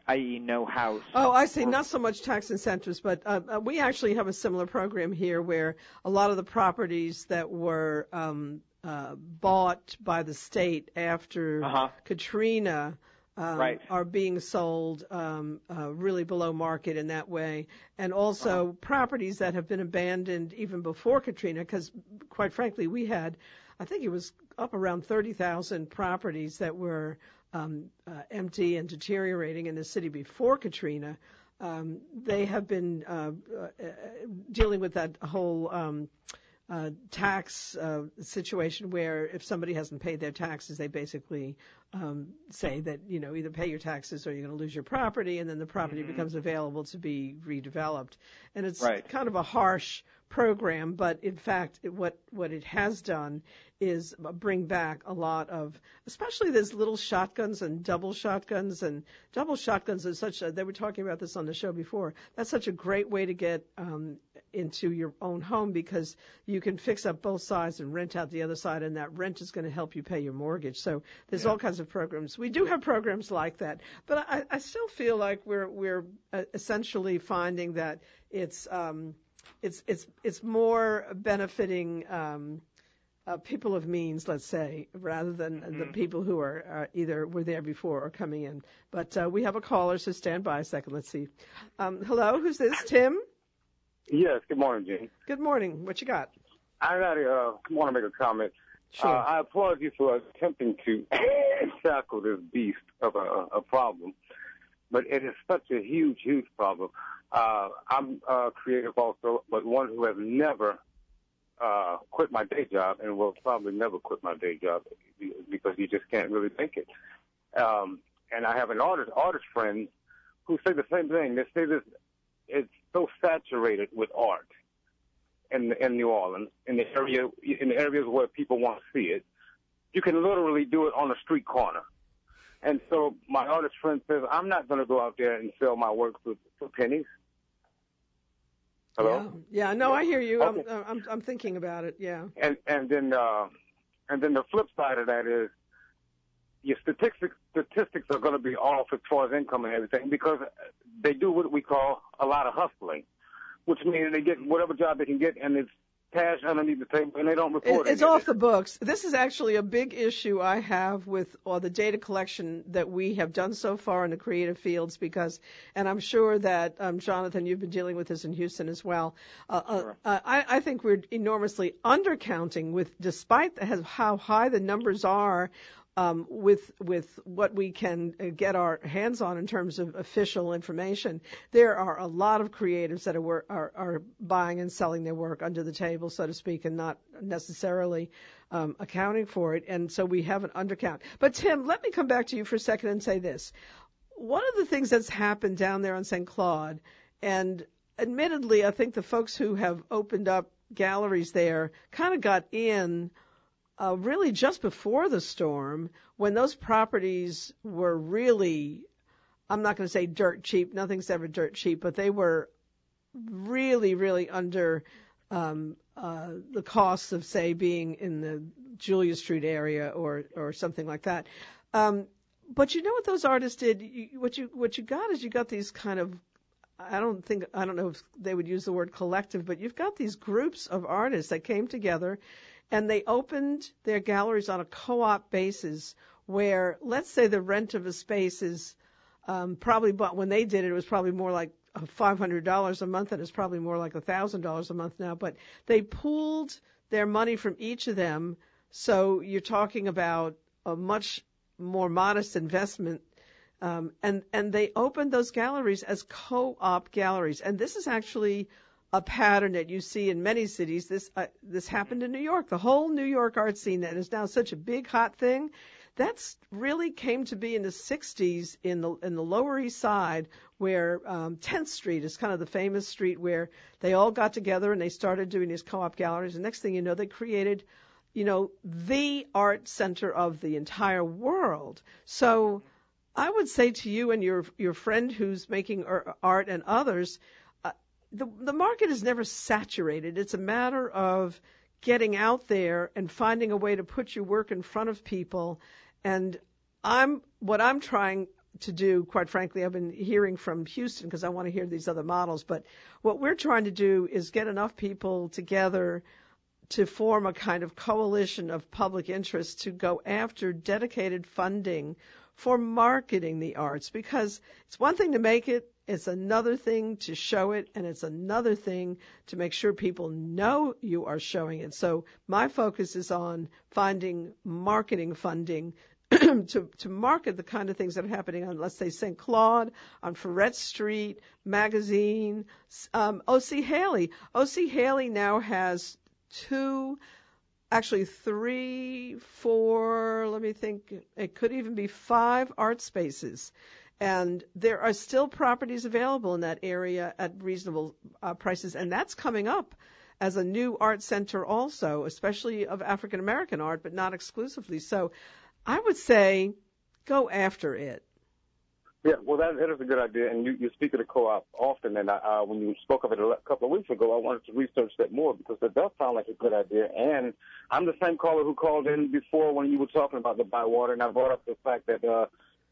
i.e., no house. Oh, I see. Not so much tax incentives, but uh, uh, we actually have a similar program here where a lot of the properties that were um, uh, bought by the state after uh-huh. Katrina. Um, right. are being sold um, uh, really below market in that way, and also uh-huh. properties that have been abandoned even before Katrina, because quite frankly, we had, I think it was up around 30,000 properties that were um, uh, empty and deteriorating in the city before Katrina. Um, they have been uh, uh, dealing with that whole um, uh, tax uh, situation where if somebody hasn't paid their taxes, they basically um, say that you know either pay your taxes or you're going to lose your property, and then the property mm-hmm. becomes available to be redeveloped. And it's right. kind of a harsh program, but in fact, it, what what it has done is bring back a lot of, especially these little shotguns and double shotguns and double shotguns is such a. They were talking about this on the show before. That's such a great way to get um, into your own home because you can fix up both sides and rent out the other side, and that rent is going to help you pay your mortgage. So there's yeah. all kinds of programs. We do have programs like that, but I, I still feel like we're we're uh, essentially finding that it's um, it's it's it's more benefiting. Um, uh, people of means, let's say, rather than mm-hmm. the people who are uh, either were there before or coming in. But uh, we have a caller, so stand by a second. Let's see. Um, hello, who's this? Tim? Yes, good morning, Jane. Good morning. What you got? I got to uh, want to make a comment. Sure. Uh, I applaud you for attempting to tackle this beast of a, a problem, but it is such a huge, huge problem. Uh, I'm uh, creative also, but one who has never uh, quit my day job and will probably never quit my day job because you just can't really think it. Um, and I have an artist, artist friend who say the same thing. They say this, it's so saturated with art in in New Orleans, in the area, in the areas where people want to see it. You can literally do it on a street corner. And so my artist friend says, I'm not going to go out there and sell my work for, for pennies. Hello. Yeah. yeah no, yeah. I hear you. Okay. I'm, I'm I'm thinking about it. Yeah. And and then uh, and then the flip side of that is your statistics statistics are going to be off as far as income and everything because they do what we call a lot of hustling, which means they get whatever job they can get, and it's cash underneath the table and they don't report it. It's off the books. This is actually a big issue I have with all the data collection that we have done so far in the creative fields because, and I'm sure that um, Jonathan, you've been dealing with this in Houston as well. Uh, uh, Sure. uh, I, I think we're enormously undercounting with, despite the, how high the numbers are. Um, with with what we can uh, get our hands on in terms of official information, there are a lot of creatives that are, are are buying and selling their work under the table, so to speak, and not necessarily um, accounting for it. And so we have an undercount. But Tim, let me come back to you for a second and say this: one of the things that's happened down there on St. Claude, and admittedly, I think the folks who have opened up galleries there kind of got in uh, really just before the storm when those properties were really, I'm not going to say dirt cheap, nothing's ever dirt cheap, but they were really, really under um, uh, the costs of, say, being in the Julia Street area or, or something like that. Um, but you know what those artists did? You, what you what you got is you got these kind of I don't think I don't know if they would use the word collective, but you've got these groups of artists that came together and they opened their galleries on a co-op basis where let's say the rent of a space is um, probably but when they did it it was probably more like $500 a month and it's probably more like $1,000 a month now. But they pooled their money from each of them. So you're talking about a much more modest investment um, and and they opened those galleries as co-op galleries, and this is actually a pattern that you see in many cities. This uh, this happened in New York. The whole New York art scene that is now such a big hot thing, that's really came to be in the 60s in the in the Lower East Side, where um, 10th Street is kind of the famous street where they all got together and they started doing these co-op galleries. And next thing you know, they created, you know, the art center of the entire world. So I would say to you and your your friend who's making art and others, the the market is never saturated. It's a matter of getting out there and finding a way to put your work in front of people. And I'm what I'm trying to do, quite frankly, I've been hearing from Houston because I want to hear these other models. But what we're trying to do is get enough people together to form a kind of coalition of public interest to go after dedicated funding for marketing the arts because it's one thing to make it, it's another thing to show it, and it's another thing to make sure people know you are showing it. So my focus is on finding marketing funding to to market the kind of things that are happening on, let's say, St. Claude, on Freret Street, Magazine, um, O.C. Haley. O.C. Haley now has two actually three, four, let me think, it could even be five art spaces. And there are still properties available in that area at reasonable uh, prices, and that's coming up as a new art center also, especially of African American art, but not exclusively. So I would say go after it. Yeah, well, that, that is a good idea, and you, you speak of the co-op often, and I, uh, when you spoke of it a couple of weeks ago, I wanted to research that more because it does sound like a good idea. And I'm the same caller who called in before when you were talking about the Bywater, and I brought up the fact that uh,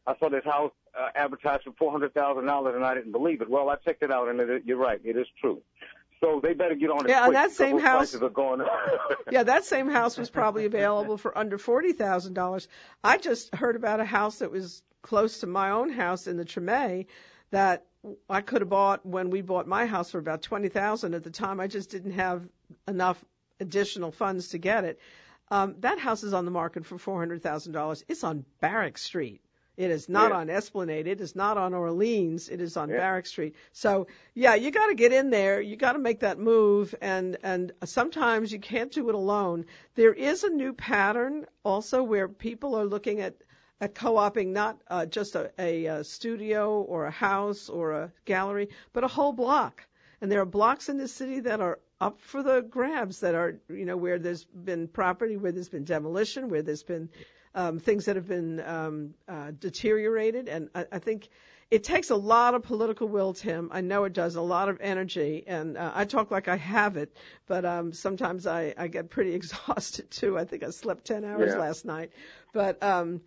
I saw this house uh, advertised for four hundred thousand dollars, and I didn't believe it. Well, I checked it out, and it, you're right, it is true. So they better get on it Yeah, and quick that same house-. Yeah, that same house was probably available for under forty thousand dollars. I just heard about a house that was close to my own house in the Treme that I could have bought when we bought my house for about twenty thousand at the time. I just didn't have enough additional funds to get it. Um, that house is on the market for four hundred thousand dollars. It's on Barrack Street. It is not Yeah. on Esplanade. It is not on Orleans. It is on Yeah. Barrack Street. So yeah, you got to get in there. You got to make that move, and and sometimes you can't do it alone. There is a new pattern also where people are looking at at co-oping not uh, just a, a, uh studio or a house or a gallery, but a whole block. And there are blocks in the city that are up for the grabs that are, you know, where there's been property, where there's been demolition, where there's been um, things that have been um, uh, deteriorated. And I, I think it takes a lot of political will, Tim. I know it does, a lot of energy. And uh, I talk like I have it, but um, sometimes I, I get pretty exhausted too. I think I slept 10 hours Yeah. last night. But um,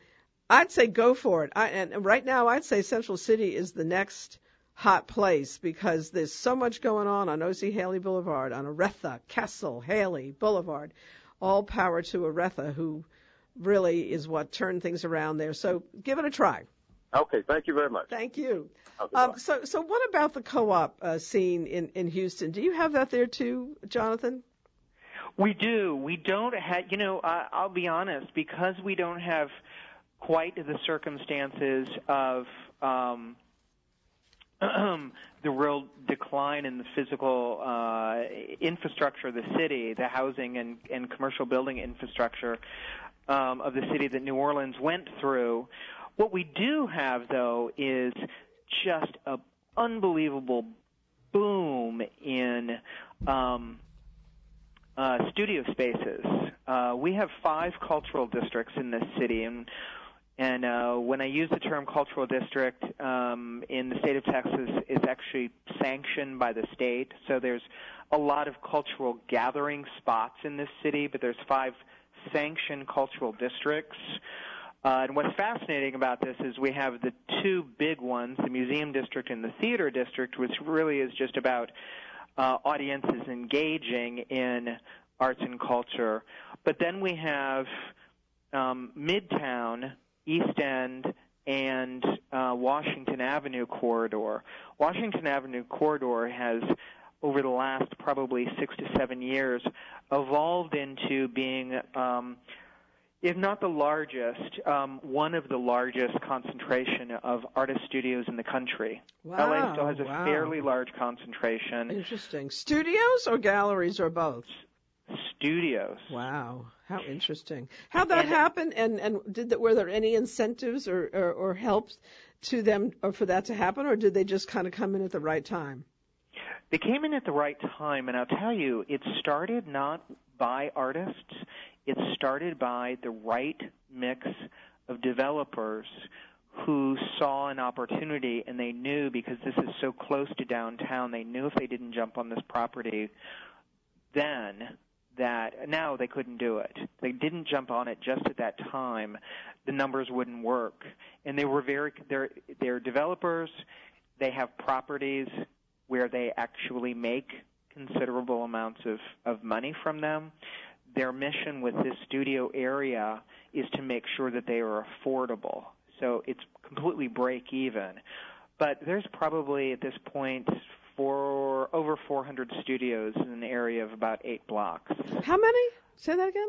I'd say go for it. I, and right now, I'd say Central City is the next hot place because there's so much going on on O.C. Haley Boulevard, on Oretha, Castle, Haley Boulevard. All power to Oretha, who really is what turned things around there. So give it a try. Okay, thank you very much. Thank you. Okay, Um, so, so what about the co-op uh, scene in, in Houston? Do you have that there too, Jonathan? We do. We don't have, you know, I I'll be honest, because we don't have quite the circumstances of um, the real decline in the physical uh, infrastructure of the city, the housing and, and commercial building infrastructure um, of the city that New Orleans went through. What we do have, though, is just a unbelievable boom in um, uh, studio spaces. Uh, we have five cultural districts in this city, and and uh, when I use the term cultural district um, in the state of Texas, it's actually sanctioned by the state. So there's a lot of cultural gathering spots in this city, but there's five sanctioned cultural districts. Uh, and what's fascinating about this is we have the two big ones, the museum district and the theater district, which really is just about uh, audiences engaging in arts and culture. But then we have um, Midtown, East End, and uh, Washington Avenue corridor. Washington Avenue corridor has, over the last probably six to seven years, evolved into being, um, if not the largest, um, one of the largest concentration of artist studios in the country. Wow, LA still has a wow. fairly large concentration. Interesting. Studios or galleries or both? Studios. Wow, how interesting. How'd that And- happen? And and did that, were there any incentives or, or or helps to them or for that to happen, or did they just kind of come in at the right time? They came in at the right time, and I'll tell you, it started not by artists. It started by the right mix of developers who saw an opportunity and they knew because this is so close to downtown, they knew if they didn't jump on this property then that now they couldn't do it. They didn't jump on it just at that time. The numbers wouldn't work. And they were very they're they're developers, they have properties where they actually make considerable amounts of, of money from them. Their mission with this studio area is to make sure that they are affordable. So it's completely break even. But there's probably at this point for over 400 studios in an area of about eight blocks. How many? Say that again.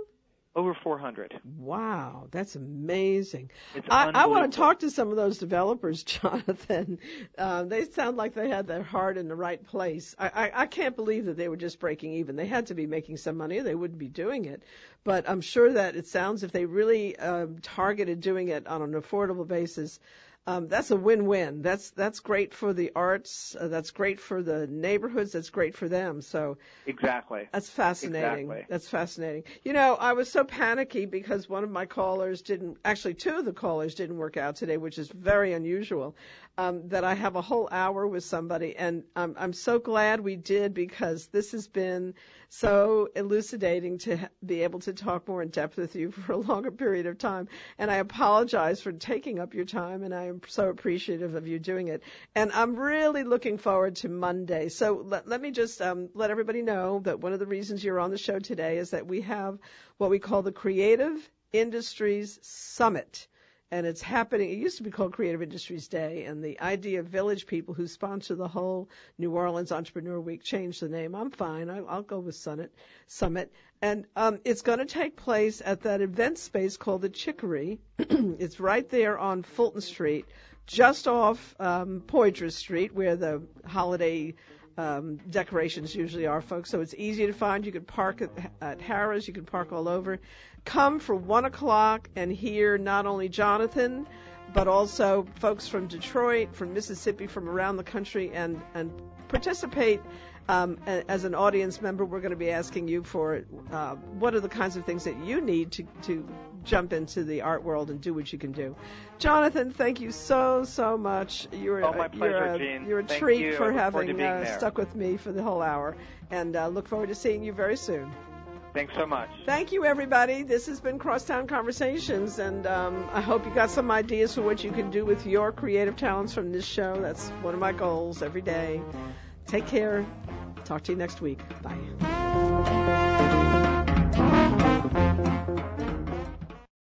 Over 400. Wow, that's amazing. It's I, I want to talk to some of those developers, Jonathan. Uh, they sound like they had their heart in the right place. I, I, I can't believe that they were just breaking even. They had to be making some money, or they wouldn't be doing it. But I'm sure that it sounds if they really um, targeted doing it on an affordable basis. Um, that's a win-win. That's that's great for the arts. Uh, that's great for the neighborhoods. That's great for them. So Exactly. that's fascinating. Exactly. That's fascinating. You know, I was so panicky because one of my callers didn't, actually two of the callers didn't work out today, which is very unusual, um, that I have a whole hour with somebody. And I'm, I'm so glad we did because this has been so elucidating to ha- be able to talk more in depth with you for a longer period of time. And I apologize for taking up your time and I am so appreciative of you doing it. And I'm really looking forward to Monday. So let, let me just um, let everybody know that one of the reasons you're on the show today is that we have what we call the Creative Industries Summit. And it's happening. It used to be called Creative Industries Day, and the Idea of Village people who sponsor the whole New Orleans Entrepreneur Week changed the name. I'm fine. I, I'll go with Summit. Summit, and um, it's going to take place at that event space called the Chicory. it's right there on Fulton Street, just off um, Poydras Street, where the holiday um, decorations usually are, folks. So it's easy to find. You can park at, at Harrah's. You can park all over. Come for one o'clock and hear not only Jonathan, but also folks from Detroit, from Mississippi, from around the country, and and participate. Um, as an audience member, we're going to be asking you for uh, what are the kinds of things that you need to, to jump into the art world and do what you can do. Jonathan, thank you so so much. You're Oh, my a- pleasure, you're a, Jeanne. You're a Thank treat you. for I look forward to having uh, stuck with me for the whole hour, and uh, look forward to seeing you very soon. Thanks so much. Thank you, everybody. This has been Crosstown Conversations, and um, I hope you got some ideas for what you can do with your creative talents from this show. That's one of my goals every day. Take care. Talk to you next week. Bye.